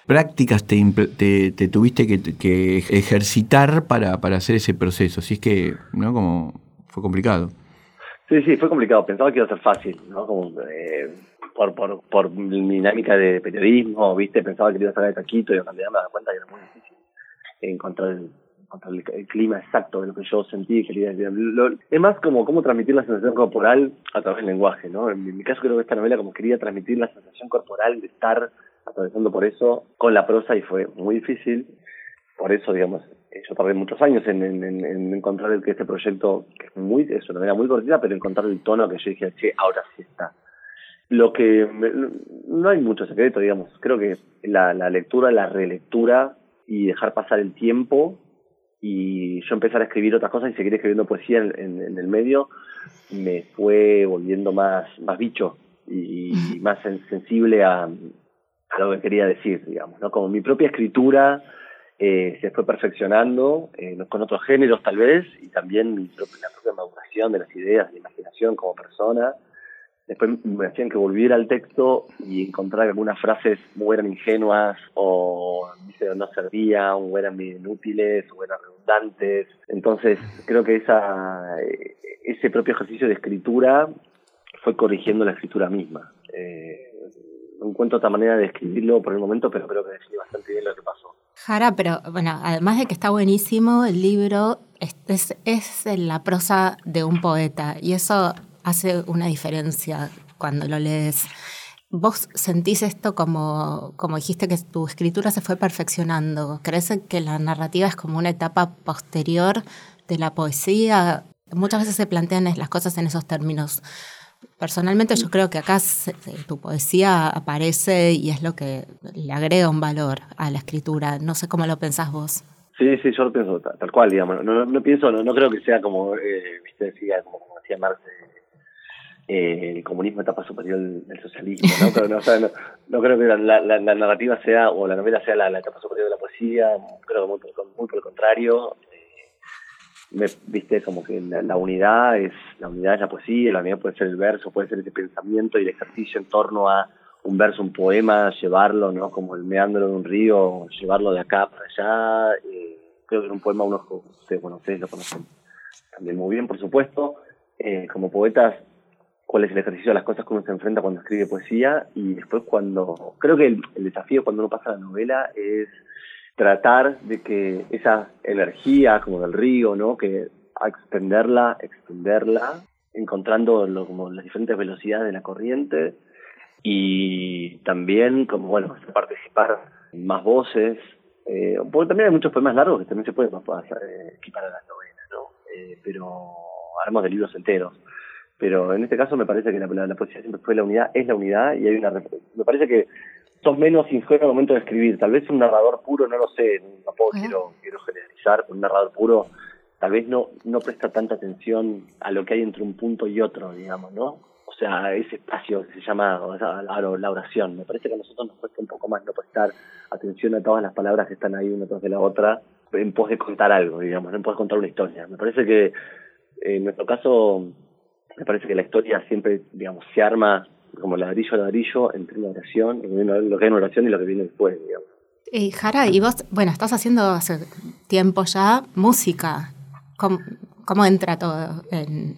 prácticas te, te, te tuviste que, que ejercitar para, para hacer ese proceso? Si es que, ¿no? Como fue complicado. Sí, sí, fue complicado. Pensaba que iba a ser fácil, ¿no? Como, eh, por, por, por mi dinámica de periodismo, ¿viste? Pensaba que iba a sacar de taquito y cuando ya me daba cuenta que era muy difícil encontrar el, encontrar el, el clima exacto de lo que yo sentí quería decir. Es más como cómo transmitir la sensación corporal a través del lenguaje, ¿no? En mi, caso creo que esta novela como quería transmitir la sensación corporal de estar atravesando por eso con la prosa y fue muy difícil. Por eso, digamos, yo tardé muchos años en, en, en- en encontrar el que este proyecto, que es muy, es una novela muy cortita, pero encontrar el tono que yo dije, che, ahora sí está. Lo que me- no hay mucho secreto, digamos. Creo que la lectura, la relectura y dejar pasar el tiempo y yo empezar a escribir otras cosas y seguir escribiendo poesía en, en- en el medio me fue volviendo más, más bicho y, y más sen- sensible a, a lo que quería decir, digamos, ¿no? Como mi propia escritura eh, se fue perfeccionando eh, con otros géneros tal vez y también mi propia, la propia maduración de las ideas, de la imaginación como persona. Después me hacían que volviera al texto y encontrar que algunas frases o eran ingenuas o no servían o eran inútiles o eran redundantes. Entonces creo que esa, eh, ese propio ejercicio de escritura fue corrigiendo la escritura misma. Eh, no encuentro otra manera de escribirlo por el momento, pero creo que definí bastante bien lo que pasó. Jara, pero bueno, además de que está buenísimo, el libro es, es, es la prosa de un poeta y eso hace una diferencia cuando lo lees. ¿Vos sentís esto como, como dijiste que tu escritura se fue perfeccionando? ¿Crees que la narrativa es como una etapa posterior de la poesía? Muchas veces se plantean las cosas en esos términos. Personalmente yo creo que acá tu poesía aparece y es lo que le agrega un valor a la escritura. No sé cómo lo pensás vos. Sí, sí, yo lo pienso ta- tal, cual, digamos. No, no, no pienso, no, no creo que sea como, eh, viste, decía, como, como decía Marx, el comunismo etapa superior del, socialismo, ¿no? Pero no, creo que la, la, la- narrativa sea, o la novela sea la, la etapa superior de la poesía, creo que muy, muy por el contrario. eh, me, viste, como que la, unidad es la unidad es la poesía, la unidad puede ser el verso, puede ser ese pensamiento y el ejercicio en torno a un verso, un poema, llevarlo, ¿no? Como el meandro de un río, llevarlo de acá para allá. eh, creo que en un poema uno, ustedes, bueno, lo conocen también muy bien, por supuesto. Eh, como poetas, cuál es el ejercicio de las cosas que uno se enfrenta cuando escribe poesía y después cuando... Creo que el, desafío cuando uno pasa a la novela es tratar de que esa energía como del río, ¿no? Que extenderla, extenderla, encontrando lo- como las diferentes velocidades de la corriente y también como bueno participar más voces eh, porque también hay muchos poemas largos que también se pueden pasar, eh, equipar a las novelas no Eh, pero hablamos de libros enteros pero en este caso me parece que la, la, la poesía siempre fue la unidad es la unidad y hay una me parece que sos menos ingenuo al momento de escribir tal vez un narrador puro no lo sé tampoco Ajá. quiero quiero generalizar un narrador puro tal vez no no presta tanta atención a lo que hay entre un punto y otro digamos no o sea, ese espacio que se llama o sea, la, oración. Me parece que a nosotros nos cuesta un poco más no prestar atención a todas las palabras que están ahí una tras de la otra en pos de contar algo, digamos, no en pos de contar una historia. Me parece que en nuestro caso, me parece que la historia siempre, digamos, se arma como ladrillo a ladrillo entre una oración, lo que hay en una oración y lo que viene después, digamos. Eh, Jara, y vos, bueno, estás haciendo hace tiempo ya música. ¿Cómo, cómo entra todo en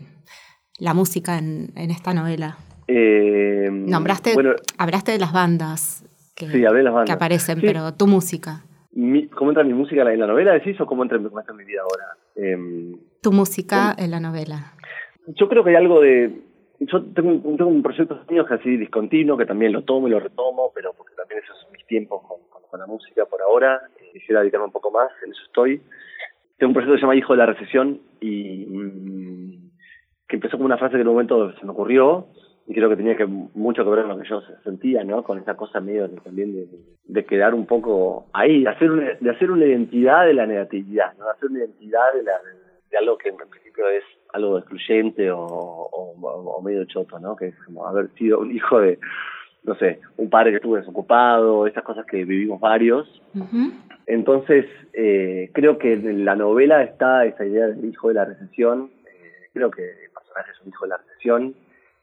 la música en, en esta novela? Eh, Nombraste, Bueno, hablaste de las bandas que, sí, hablé de las bandas. que aparecen, Sí. pero tu música. Mi- ¿Cómo entra mi música en la novela, decís, o cómo entra, cómo entra en mi vida ahora? Eh, Tu música en la novela. Yo creo que hay algo de... Yo tengo, tengo un proyecto de años así discontinuo, que también lo tomo y lo retomo, pero porque también esos son mis tiempos con, con- con la música por ahora. Eh, quisiera dedicarme un poco más, en eso estoy. Tengo un proyecto que se llama Hijo de la Recesión y mm, que empezó como una frase que en un momento se me ocurrió y creo que tenía que mucho que ver con lo que yo sentía, ¿no? Con esa cosa medio de, también de, de quedar un poco ahí, de hacer una, de hacer una identidad de la negatividad, ¿no? De hacer una identidad de, la, de algo que en principio es algo excluyente o, o, o medio choto, ¿no? Que es como haber sido un hijo de, no sé, un padre que estuvo desocupado, esas cosas que vivimos varios. Entonces, eh, creo que en la novela está esa idea del hijo de la recesión. Eh, creo que el personaje es un hijo de la recesión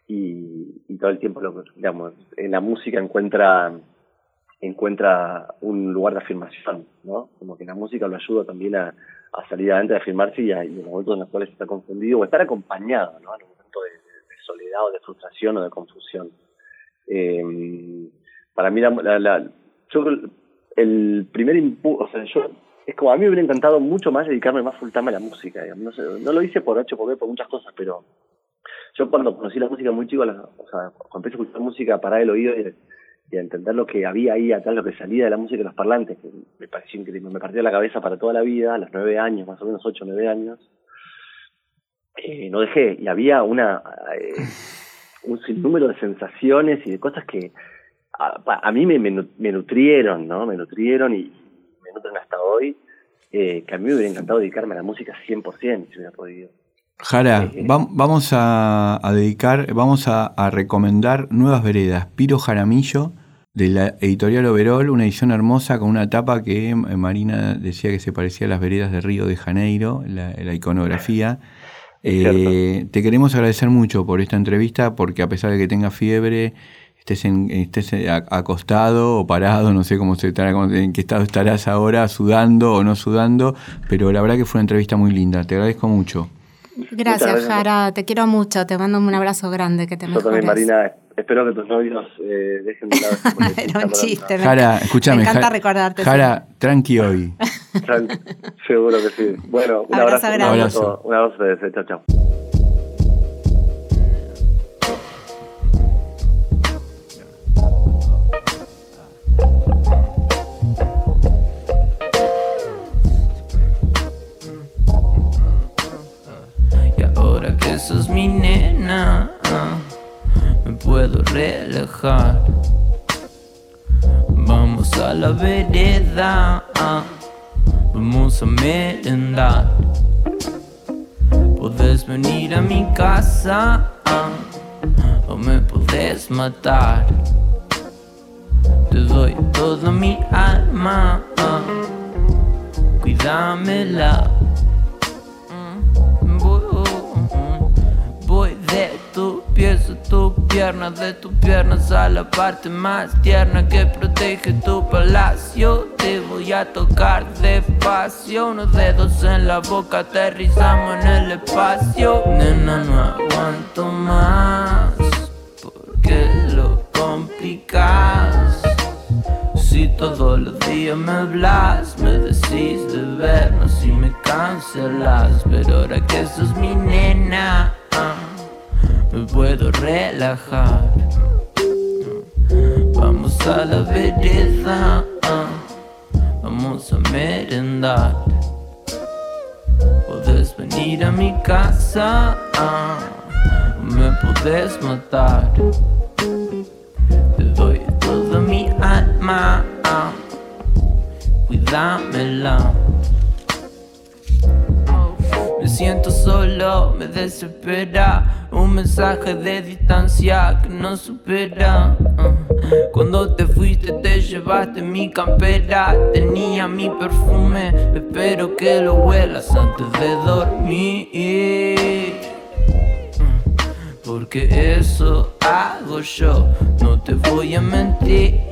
y, y todo el tiempo, lo, digamos, en la música encuentra encuentra un lugar de afirmación, ¿no? Como que la música lo ayuda también a, a salir adelante, a afirmarse y, y en momentos en los cuales está confundido o estar acompañado, ¿no? En un momento de, de soledad o de frustración o de confusión. Eh, para mí, la, la, la- yo el primer impulso, o sea, yo, es como a mí me hubiera encantado mucho más dedicarme más full time a la música. No, lo hice por H, por B, por muchas cosas, pero yo cuando conocí la música muy chico, la- o sea, cuando empecé a escuchar música, parar el oído y, y a entender lo que había ahí atrás, lo que salía de la música de los parlantes, que me pareció increíble, me partió la cabeza para toda la vida, a los nueve años, más o menos ocho, nueve años, eh, no dejé, y había una eh, un sinnúmero de sensaciones y de cosas que a, a mí me, me nutrieron, ¿no? Me nutrieron y me nutren hasta hoy, eh, que a mí me hubiera encantado dedicarme a la música 100% si hubiera podido. Jara, Eh, vam- vamos a, a dedicar, vamos a, a recomendar Nuevas Veredas, Piro Jaramillo, de la editorial Overol, una edición hermosa con una tapa que eh, Marina decía que se parecía a las veredas de Río de Janeiro, la, la iconografía. Eh, te queremos agradecer mucho por esta entrevista, porque a pesar de que tengas fiebre, estés, en, estés a- acostado o parado, no sé cómo se estará, en qué estado estarás ahora, sudando o no sudando, pero la verdad que fue una entrevista muy linda, te agradezco mucho. Gracias, gracias. Jara. Te quiero mucho. Te mando un abrazo grande. Que te Yo mejores. también, Marina, espero que tus novios eh, dejen de lado Era un chiste. me Jara, escúchame. Me encanta Jara- recordarte. Jara, tranqui hoy. Tran- Seguro que sí. Bueno, un Abrazo abrazo. un abrazo. Un abrazo a ustedes. Chao, chao. Sos mi nena, me puedo relajar. Vamos a la vereda, vamos a merendar. Podés venir a mi casa o me podés matar. Te doy toda mi alma, cuídamela. Piernas, de tus piernas a la parte más tierna que protege tu palacio. Te voy a tocar despacio, unos dedos en la boca, aterrizamos en el espacio. Nena, no aguanto más, porque lo complicas. Si todos los días me hablas, me decís de vernos y me cancelas. Pero ahora que sos mi nena, ah, me puedo relajar. Vamos a la vereda, ah, vamos a merendar. Podés venir a mi casa, ah, me podés matar. Te doy toda mi alma, ah, cuídamela. Siento solo, me desespera un mensaje de distancia que no supera. ah. Cuando te fuiste te llevaste mi campera, tenía mi perfume, espero que lo huelas antes de dormir. Porque eso hago yo, no te voy a mentir.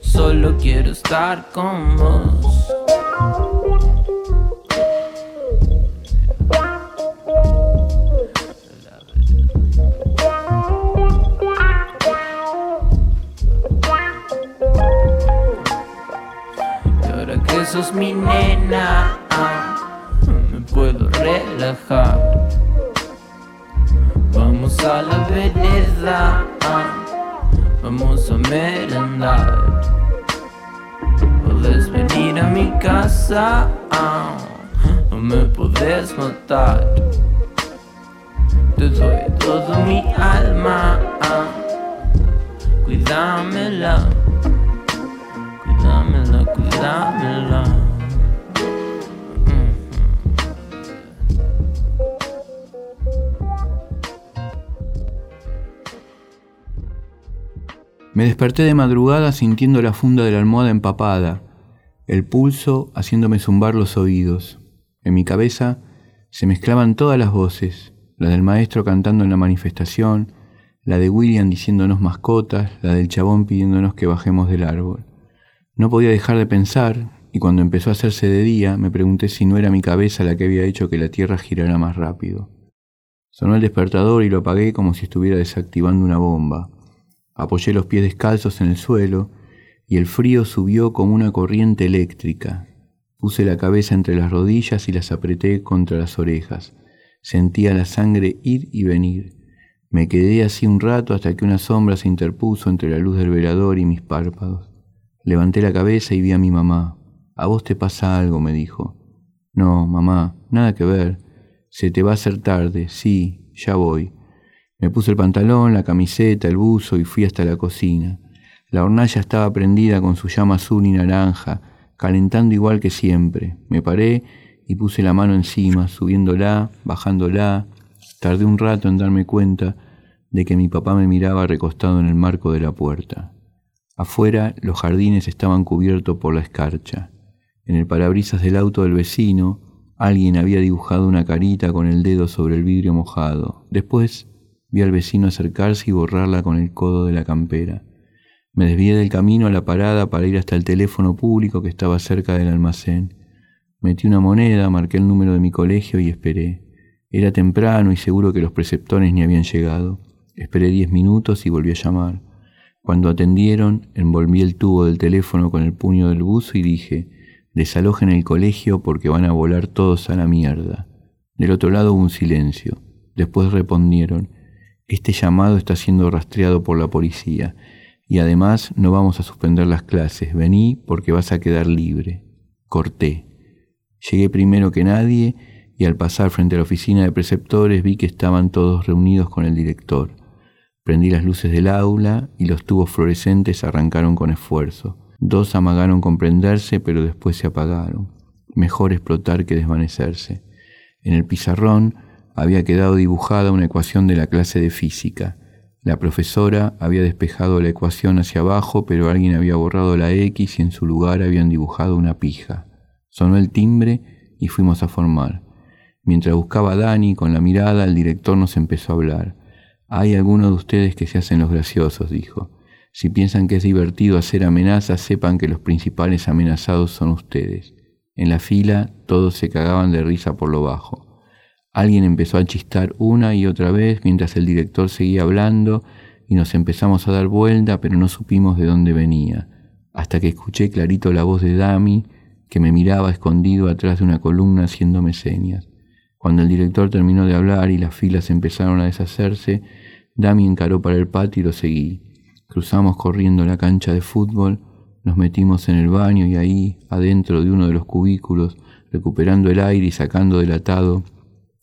Solo quiero estar con vos. Ahora que sos mi nena, ah, me puedo relajar. Vamos a la vereda, ah, vamos a merendar. Podés venir a mi casa, ah, no me podés matar. Te doy toda mi alma, cuídamela, Me desperté de madrugada sintiendo la funda de la almohada empapada, el pulso haciéndome zumbar los oídos. En mi cabeza se mezclaban todas las voces, la del maestro cantando en la manifestación, la de William diciéndonos mascotas, la del chabón pidiéndonos que bajemos del árbol. No podía dejar de pensar, y cuando empezó a hacerse de día me pregunté si no era mi cabeza la que había hecho que la Tierra girara más rápido. Sonó el despertador y lo apagué como si estuviera desactivando una bomba. Apoyé los pies descalzos en el suelo y el frío subió como una corriente eléctrica. Puse la cabeza entre las rodillas y las apreté contra las orejas. Sentía la sangre ir y venir. Me quedé así un rato hasta que una sombra se interpuso entre la luz del velador y mis párpados. Levanté la cabeza y vi a mi mamá. A vos te pasa algo, me dijo. No, mamá, nada que ver. Se te va a hacer tarde, sí, ya voy. Me puse el pantalón, la camiseta, el buzo y fui hasta la cocina. La hornalla estaba prendida con su llama azul y naranja, calentando igual que siempre. Me paré y puse la mano encima, subiéndola, bajándola. Tardé un rato en darme cuenta de que mi papá me miraba recostado en el marco de la puerta. Afuera los jardines estaban cubiertos por la escarcha. En el parabrisas del auto del vecino, alguien había dibujado una carita con el dedo sobre el vidrio mojado. Después vi al vecino acercarse y borrarla con el codo de la campera. Me desvié del camino a la parada para ir hasta el teléfono público que estaba cerca del almacén. Metí una moneda, marqué el número de mi colegio y esperé. Era temprano y seguro que los preceptores ni habían llegado. Esperé diez minutos y volví a llamar. Cuando atendieron, envolví el tubo del teléfono con el puño del buzo y dije, desalojen el colegio porque van a volar todos a la mierda. Del otro lado hubo un silencio. Después respondieron, este llamado está siendo rastreado por la policía y además no vamos a suspender las clases. Vení porque vas a quedar libre. Corté. Llegué primero que nadie y al pasar frente a la oficina de preceptores vi que estaban todos reunidos con el director. Prendí las luces del aula y los tubos fluorescentes arrancaron con esfuerzo. Dos amagaron con prenderse, pero después se apagaron. Mejor explotar que desvanecerse. En el pizarrón había quedado dibujada una ecuación de la clase de física. La profesora había despejado la ecuación hacia abajo, pero alguien había borrado la X y en su lugar habían dibujado una pija. Sonó el timbre y fuimos a formar. Mientras buscaba a Dani con la mirada, el director nos empezó a hablar. Hay algunos de ustedes que se hacen los graciosos, dijo. Si piensan que es divertido hacer amenazas, sepan que los principales amenazados son ustedes. En la fila todos se cagaban de risa por lo bajo. Alguien empezó a chistar una y otra vez mientras el director seguía hablando y nos empezamos a dar vuelta, pero no supimos de dónde venía, hasta que escuché clarito la voz de Dami, que me miraba escondido atrás de una columna haciéndome señas. Cuando el director terminó de hablar y las filas empezaron a deshacerse, Dami encaró para el patio y lo seguí. Cruzamos corriendo la cancha de fútbol, nos metimos en el baño y ahí, adentro de uno de los cubículos, recuperando el aire y sacando del atado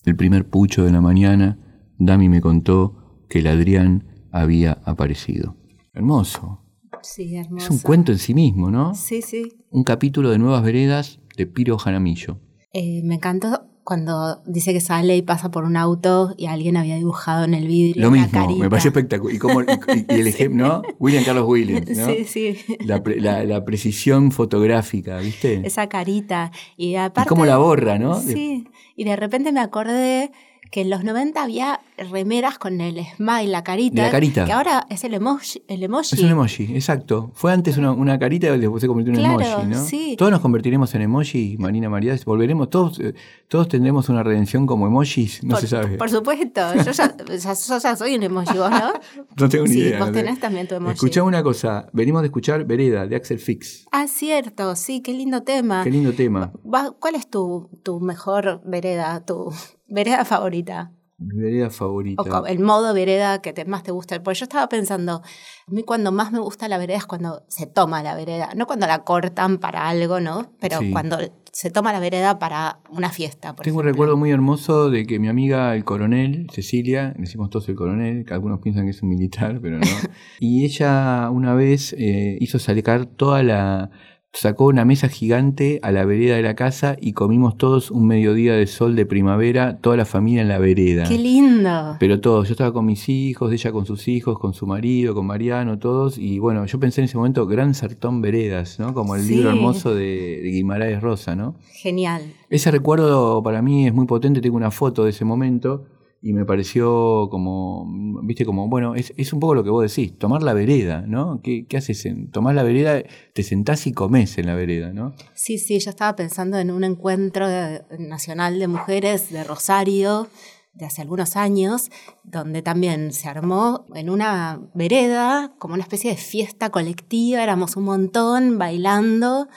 el primer pucho de la mañana, Dami me contó que el Adrián había aparecido. Hermoso. Sí, hermoso. Es un cuento en sí mismo, ¿no? Sí, sí. Un capítulo de Nuevas Veredas de Piro Jaramillo. Eh, me encantó cuando dice que sale y pasa por un auto y alguien había dibujado en el vidrio Lo mismo, me pareció espectacular. Y, cómo- y- y el ejemplo, ¿no? William Carlos Williams, ¿no? Sí, sí. La, la- la precisión fotográfica, ¿viste? Esa carita. Y aparte. cómo la borra, ¿no? Sí. Y de repente me acordé que en los 90 había remeras con el smile, la carita. La carita. Que ahora es el emoji. El emoji. Es un emoji, exacto. Fue antes una, una carita y después se convirtió en un Claro, emoji, ¿no? sí. Todos nos convertiremos en emoji, Marina María. Volveremos, todos, eh, todos tendremos una redención como emojis, no por, se sabe. Por supuesto. Yo ya, ya- yo ya soy un emoji, vos, ¿no? no tengo ni sí, idea. vos no sé. tenés también tu emoji. Escuchame una cosa, venimos de escuchar Vereda, de Axel Fix. Ah, cierto. Sí, qué lindo tema. Qué lindo tema. ¿Cuál es tu, tu mejor vereda, tu vereda favorita? Mi vereda favorita. O el modo vereda que te- más te gusta. Porque yo estaba pensando, a mí cuando más me gusta la vereda es cuando se toma la vereda. No cuando la cortan para algo, ¿no? Pero Sí. cuando se toma la vereda para una fiesta. Por Tengo un recuerdo muy hermoso de que mi amiga, el coronel, Cecilia, decimos todos el coronel, que algunos piensan que es un militar, pero no. y ella una vez eh, hizo sacar toda la. Sacó una mesa gigante a la vereda de la casa y comimos todos un mediodía de sol de primavera, toda la familia en la vereda. ¡Qué lindo! Pero todos, yo estaba con mis hijos, ella con sus hijos, con su marido, con Mariano, todos, y bueno, yo pensé en ese momento Gran Sartón Veredas, ¿no? Como el Sí. libro hermoso de, de Guimaraes Rosa, ¿no? Genial. Ese recuerdo para mí es muy potente, tengo una foto de ese momento y me pareció como, viste, como, bueno, es, es un poco lo que vos decís, tomar la vereda, ¿no? ¿Qué, qué haces? En, tomás la vereda, te sentás y comés en la vereda, ¿no? Sí, sí, yo estaba pensando en un encuentro de- nacional de mujeres de Rosario de hace algunos años, donde también se armó en una vereda como una especie de fiesta colectiva, éramos un montón bailando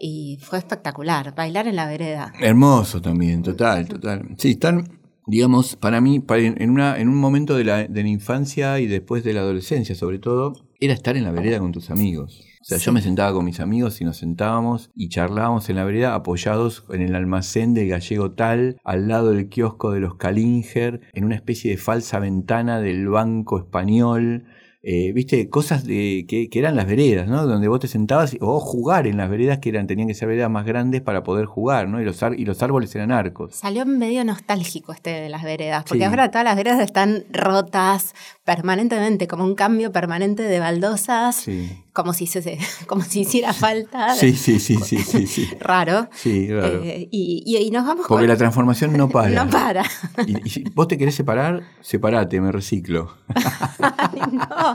y fue espectacular, bailar en la vereda. Hermoso también, total, total. Sí, están, digamos, para mí, para- en, una, en un momento de la, de la infancia y después de la adolescencia, sobre todo, era estar en la vereda con tus amigos. O sea, yo me sentaba con mis amigos y nos sentábamos y charlábamos en la vereda apoyados en el almacén del gallego tal, al lado del kiosco de los Kalinger, en una especie de falsa ventana del Banco Español. Eh, viste, cosas de, que, que eran las veredas, ¿no? Donde vos te sentabas o jugar en las veredas que eran, tenían que ser veredas más grandes para poder jugar, ¿no? Y los, ar- y los árboles eran arcos. Salió medio nostálgico este de las veredas, porque Sí. ahora todas las veredas están rotas permanentemente, como un cambio permanente de baldosas, Sí. Como, si se, como si hiciera falta. Sí, sí, sí, sí, sí, sí. Raro. Sí, claro. Eh, y, y- y nos vamos Porque con- la transformación no para. No para. Y, y si vos te querés separar, separate, me reciclo. Ay, no.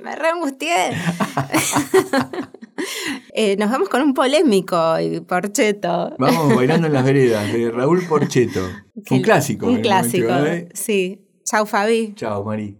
Me reangustié. Eh, nos vamos con un polémico porcheto. Vamos bailando en las veredas, de Raúl Porcheto. Un clásico. Un clásico, momento, ¿eh? sí. Chau, Fabi. Chao, Mari.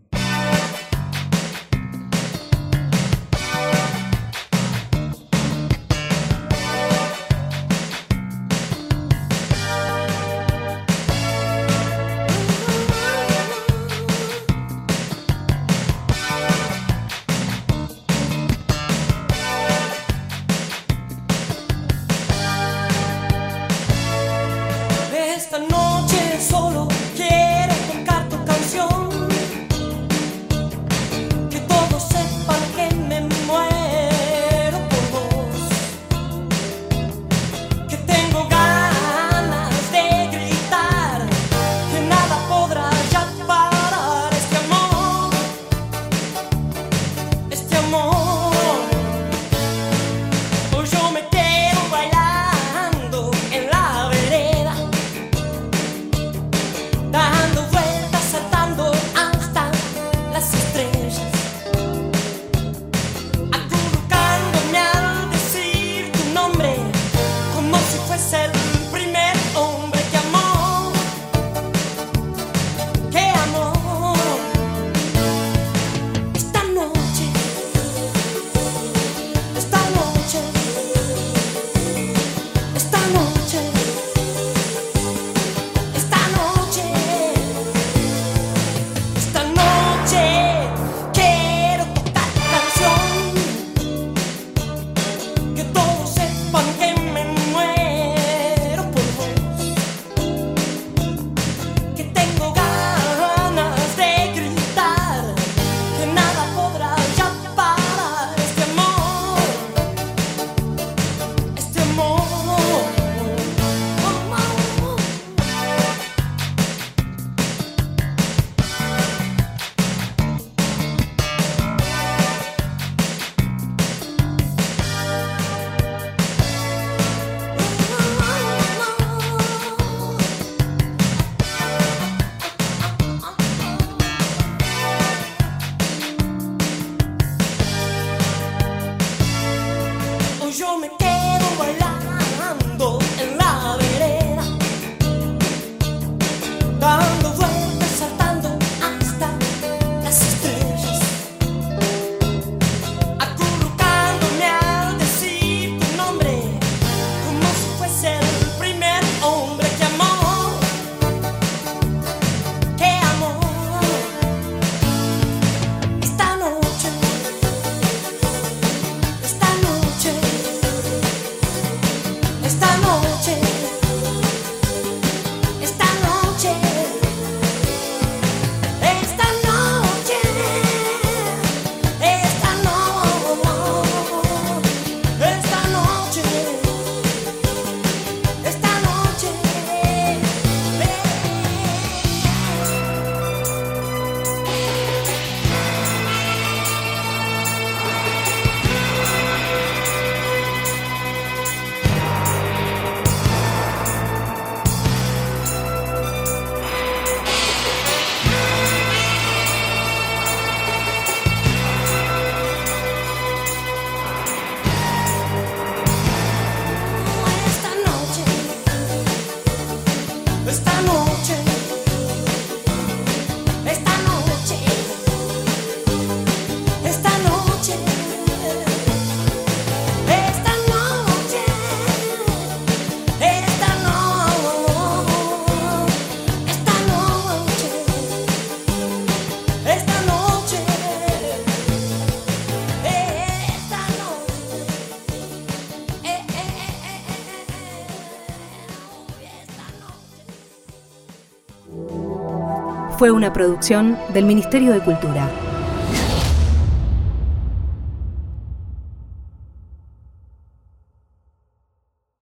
Fue una producción del Ministerio de Cultura.